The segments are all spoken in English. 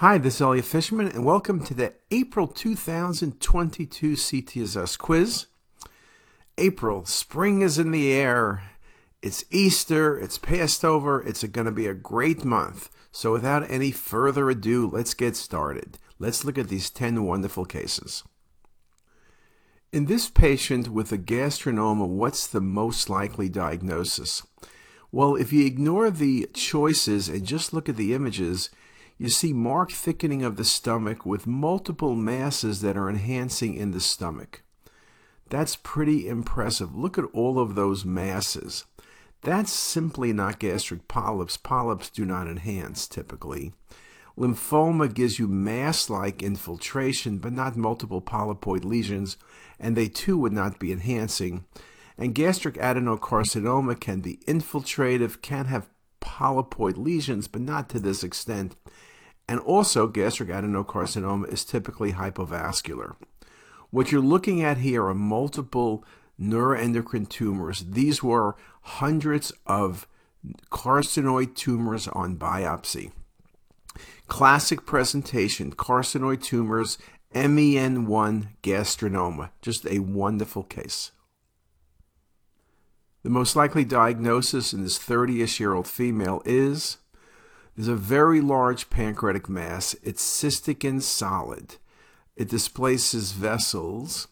Hi, this is Elliot Fishman, and welcome to the April 2022 CTisus quiz. April, spring is in the air. It's Easter, it's passed over, it's going to be a great month. So, without any further ado, let's get started. Let's look at these 10 wonderful cases. In this patient with a gastrinoma, what's the most likely diagnosis? Well, if you ignore the choices and just look at the images, you see marked thickening of the stomach with multiple masses that are enhancing in the stomach. That's pretty impressive. Look at all of those masses. That's simply not gastric polyps. Polyps do not enhance typically. Lymphoma gives you mass like infiltration, but not multiple polypoid lesions, and they too would not be enhancing. And gastric adenocarcinoma can be infiltrative, can have polypoid lesions, but not to this extent. And also, gastric adenocarcinoma is typically hypovascular. What you're looking at here are multiple neuroendocrine tumors. These were hundreds of carcinoid tumors on biopsy. Classic presentation carcinoid tumors, MEN1 gastrinoma. Just a wonderful case. The most likely diagnosis in this 30 ish year old female is there's a very large pancreatic mass. It's cystic and solid. It displaces vessels.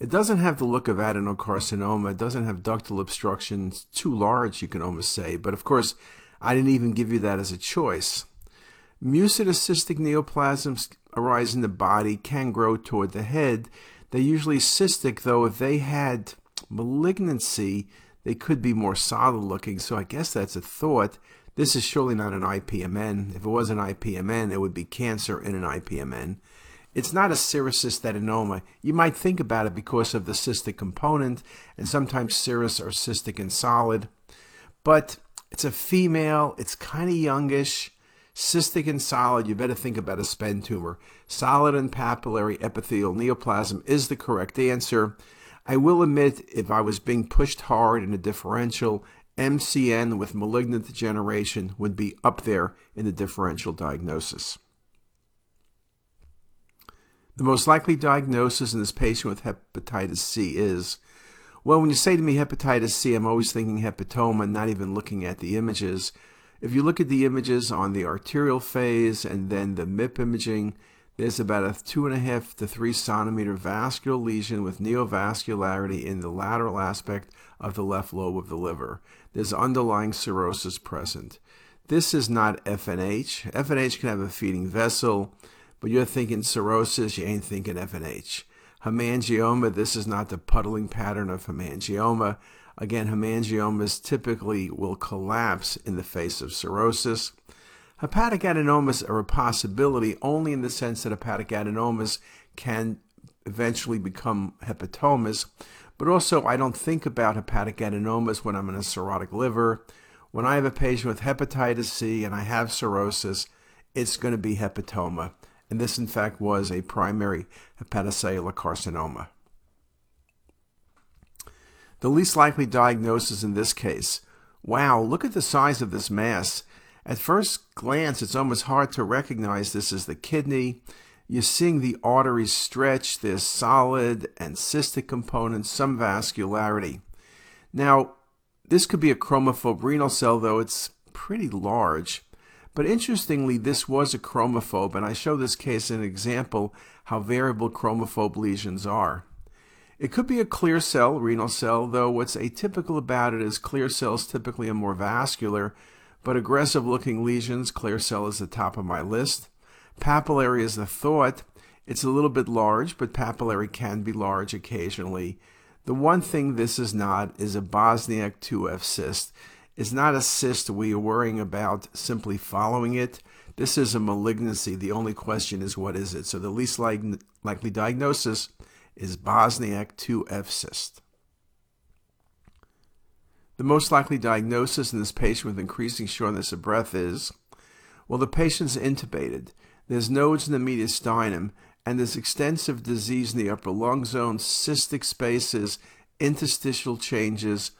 It doesn't have the look of adenocarcinoma. It doesn't have ductal obstruction. Too large, you can almost say. But of course, I didn't even give you that as a choice. Mucinous cystic neoplasms arise in the body, can grow toward the head. They're usually cystic, though if they had malignancy, they could be more solid looking. So I guess that's a thought. This is surely not an IPMN. If it was an IPMN, it would be cancer in an IPMN. It's not a serous cystadenoma. You might think about it because of the cystic component, and sometimes serous are cystic and solid. But it's a female, it's kind of youngish, cystic and solid. You better think about a SPEN tumor. Solid and papillary epithelial neoplasm is the correct answer. I will admit, if I was being pushed hard in a differential MCN with malignant degeneration would be up there in the differential diagnosis. The most likely diagnosis in this patient with hepatitis C is well, when you say to me hepatitis C, I'm always thinking hepatoma, not even looking at the images. If you look at the images on the arterial phase and then the MIP imaging, there's about a two and a half to three centimeter vascular lesion with neovascularity in the lateral aspect of the left lobe of the liver. There's underlying cirrhosis present. This is not FNH. FNH can have a feeding vessel, but you're thinking cirrhosis, you ain't thinking FNH. Hemangioma, this is not the puddling pattern of hemangioma. Again, hemangiomas typically will collapse in the face of cirrhosis. Hepatic adenomas are a possibility only in the sense that hepatic adenomas can eventually become hepatomas, but also I don't think about hepatic adenomas when I'm in a cirrhotic liver. When I have a patient with hepatitis C and I have cirrhosis, it's going to be hepatoma. And this, in fact, was a primary hepatocellular carcinoma. The least likely diagnosis in this case wow, look at the size of this mass. At first glance, it's almost hard to recognize this as the kidney. You're seeing the arteries stretch, there's solid and cystic components, some vascularity. Now, this could be a chromophobe renal cell, though it's pretty large. But interestingly, this was a chromophobe, and I show this case an example how variable chromophobe lesions are. It could be a clear cell renal cell, though what's atypical about it is clear cells typically are more vascular, but aggressive looking lesions, clear cell is the top of my list. Papillary is the thought. It's a little bit large, but papillary can be large occasionally. The one thing this is not is a Bosniak 2F cyst. It's not a cyst we are worrying about simply following it. This is a malignancy. The only question is what is it? So the least likely diagnosis is Bosniak 2F cyst. The most likely diagnosis in this patient with increasing shortness of breath is well, the patient's intubated. There's nodes in the mediastinum, and there's extensive disease in the upper lung zone, cystic spaces, interstitial changes.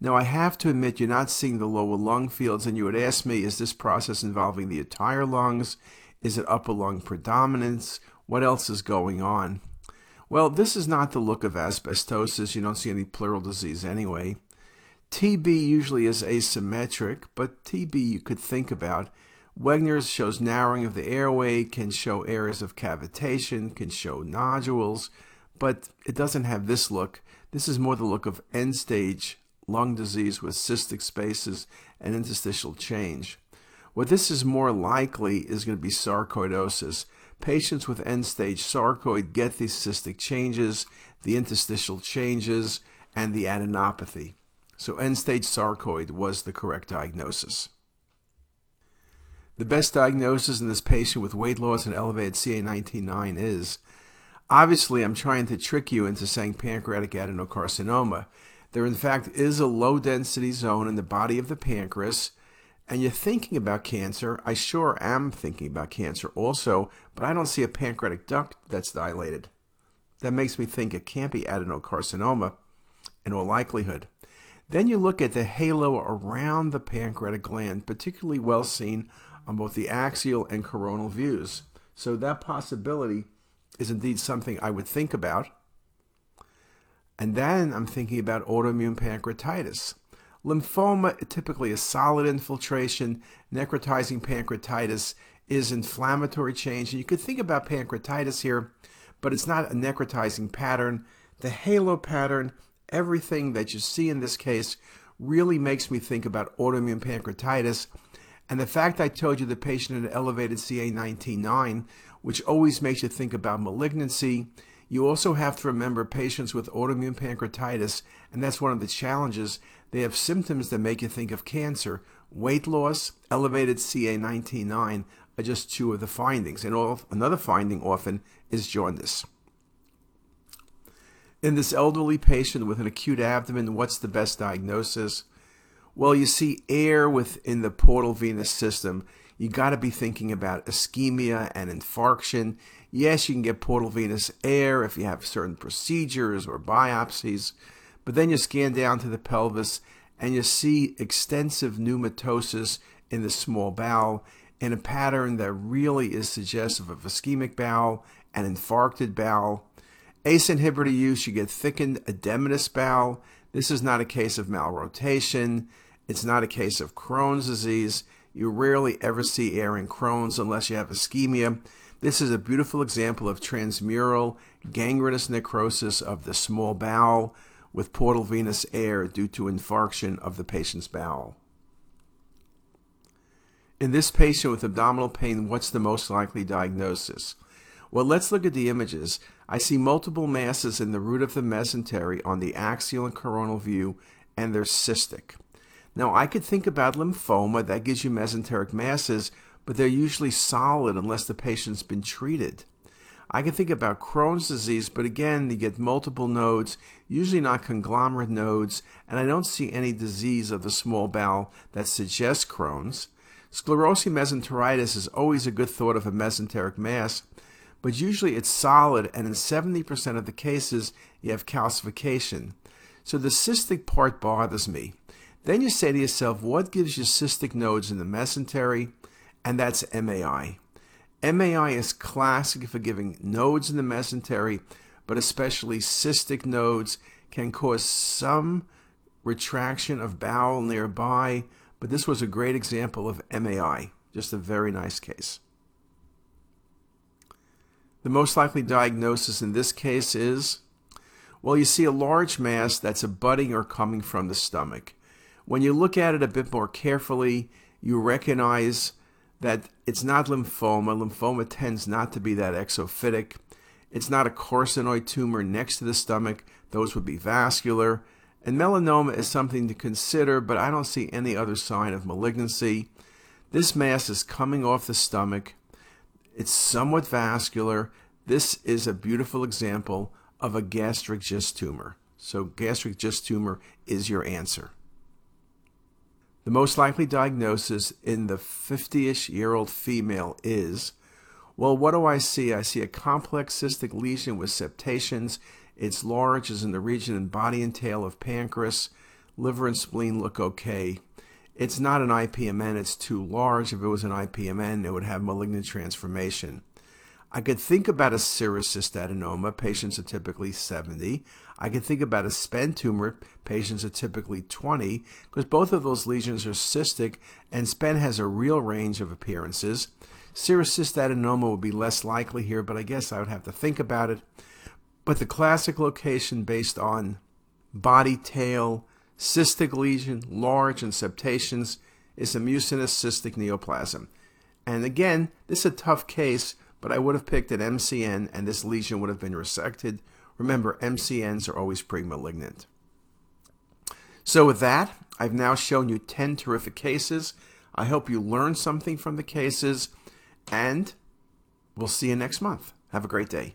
Now, I have to admit, you're not seeing the lower lung fields, and you would ask me, is this process involving the entire lungs? Is it upper lung predominance? What else is going on? Well, this is not the look of asbestosis. You don't see any pleural disease anyway. TB usually is asymmetric, but TB you could think about. Wegener's shows narrowing of the airway, can show areas of cavitation, can show nodules, but it doesn't have this look. This is more the look of end stage lung disease with cystic spaces and interstitial change. What this is more likely is going to be sarcoidosis. Patients with end stage sarcoid get these cystic changes, the interstitial changes, and the adenopathy. So end stage sarcoid was the correct diagnosis. The best diagnosis in this patient with weight loss and elevated CA19-9 is obviously I'm trying to trick you into saying pancreatic adenocarcinoma. There in fact is a low density zone in the body of the pancreas and you're thinking about cancer. I sure am thinking about cancer also, but I don't see a pancreatic duct that's dilated. That makes me think it can't be adenocarcinoma in all likelihood. Then you look at the halo around the pancreatic gland, particularly well seen on both the axial and coronal views. So that possibility is indeed something I would think about. And then I'm thinking about autoimmune pancreatitis. Lymphoma, typically a solid infiltration. Necrotizing pancreatitis is inflammatory change. And you could think about pancreatitis here, but it's not a necrotizing pattern. The halo pattern, everything that you see in this case, really makes me think about autoimmune pancreatitis and the fact I told you the patient had elevated CA19-9, which always makes you think about malignancy, you also have to remember patients with autoimmune pancreatitis, and that's one of the challenges. They have symptoms that make you think of cancer. Weight loss, elevated CA19-9 are just two of the findings. And all, another finding often is jaundice. In this elderly patient with an acute abdomen, what's the best diagnosis? Well, you see air within the portal venous system. You got to be thinking about ischemia and infarction. Yes, you can get portal venous air if you have certain procedures or biopsies, but then you scan down to the pelvis and you see extensive pneumatosis in the small bowel in a pattern that really is suggestive of ischemic bowel and infarcted bowel. ACE inhibitor use, you get thickened edematous bowel. This is not a case of malrotation. It's not a case of Crohn's disease. You rarely ever see air in Crohn's unless you have ischemia. This is a beautiful example of transmural gangrenous necrosis of the small bowel with portal venous air due to infarction of the patient's bowel. In this patient with abdominal pain, what's the most likely diagnosis? Well, let's look at the images. I see multiple masses in the root of the mesentery on the axial and coronal view, and they're cystic. Now, I could think about lymphoma, that gives you mesenteric masses, but they're usually solid unless the patient's been treated. I can think about Crohn's disease, but again, you get multiple nodes, usually not conglomerate nodes, and I don't see any disease of the small bowel that suggests Crohn's. Sclerosing mesenteritis is always a good thought of a mesenteric mass, but usually it's solid, and in 70% of the cases, you have calcification. So the cystic part bothers me. Then you say to yourself, what gives you cystic nodes in the mesentery? And that's MAI. MAI is classic for giving nodes in the mesentery, but especially cystic nodes can cause some retraction of bowel nearby. But this was a great example of MAI, just a very nice case. The most likely diagnosis in this case is, well, you see a large mass that's abutting or coming from the stomach. When you look at it a bit more carefully, you recognize that it's not lymphoma. Lymphoma tends not to be that exophytic. It's not a carcinoid tumor next to the stomach. Those would be vascular. And melanoma is something to consider, but I don't see any other sign of malignancy. This mass is coming off the stomach. It's somewhat vascular. This is a beautiful example of a gastric GIST tumor. So gastric GIST tumor is your answer. The most likely diagnosis in the 50 ish year old female is well, what do I see? I see a complex cystic lesion with septations. It's large, is in the region and body and tail of pancreas. Liver and spleen look okay. It's not an IPMN, it's too large. If it was an IPMN, it would have malignant transformation. I could think about a serous cystadenoma. Patients are typically 70. I could think about a SPEN tumor. Patients are typically 20 because both of those lesions are cystic and SPEN has a real range of appearances. Serous cystadenoma would be less likely here, but I guess I would have to think about it. But the classic location based on body tail, cystic lesion, large, and septations is a mucinous cystic neoplasm. And again, this is a tough case but I would have picked an MCN and this lesion would have been resected. Remember, MCNs are always pre-malignant. So with that, I've now shown you 10 terrific cases. I hope you learned something from the cases, and we'll see you next month. Have a great day.